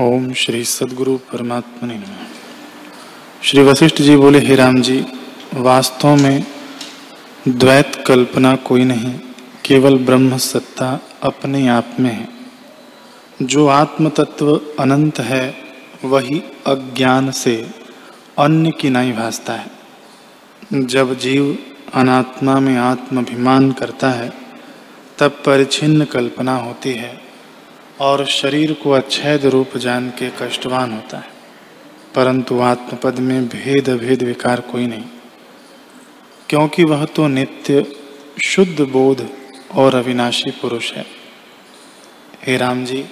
ओम श्री सदगुरु परमात्मा श्री वशिष्ठ जी बोले, हे राम जी, वास्तव में द्वैत कल्पना कोई नहीं, केवल ब्रह्म सत्ता अपने आप में है। जो आत्म तत्व अनंत है, वही अज्ञान से अन्य की नहीं भासता है। जब जीव अनात्मा में आत्माभिमान करता है, तब परिचिन्न कल्पना होती है। और शरीर को अच्छेद रूप जान के कष्टवान होता है। परंतु आत्मपद में भेद भेद विकार कोई नहीं। क्योंकि वह तो नित्य, शुद्ध बोध और अविनाशी पुरुष है। हे राम जी,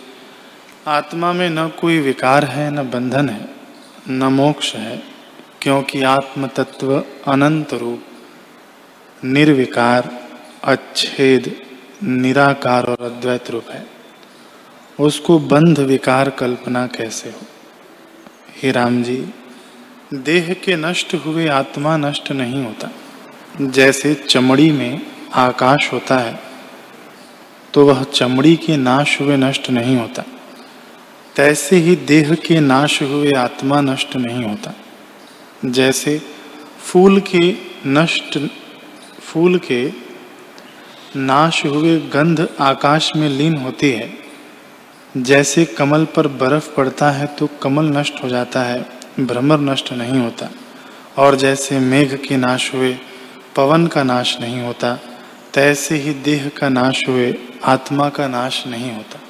आत्मा में न कोई विकार है, न बंधन है, न मोक्ष है, क्योंकि आत्म तत्व अनंत रूप, निर्विकार, अच्छेद, निराकार और अद्वैत रूप है। उसको बंध विकार कल्पना कैसे हो? हे राम जी, देह के नष्ट हुए आत्मा नष्ट नहीं होता। जैसे चमड़ी में आकाश होता है तो वह चमड़ी के नाश हुए नष्ट नहीं होता। तैसे ही देह के नाश हुए आत्मा नष्ट नहीं होता। जैसे फूल के नष्ट, फूल के नाश हुए गंध आकाश में लीन होती है जैसे कमल पर बर्फ़ पड़ता है तो कमल नष्ट हो जाता है, भ्रमर नष्ट नहीं होता। और जैसे मेघ के नाश हुए, पवन का नाश नहीं होता, तैसे ही देह का नाश हुए, आत्मा का नाश नहीं होता।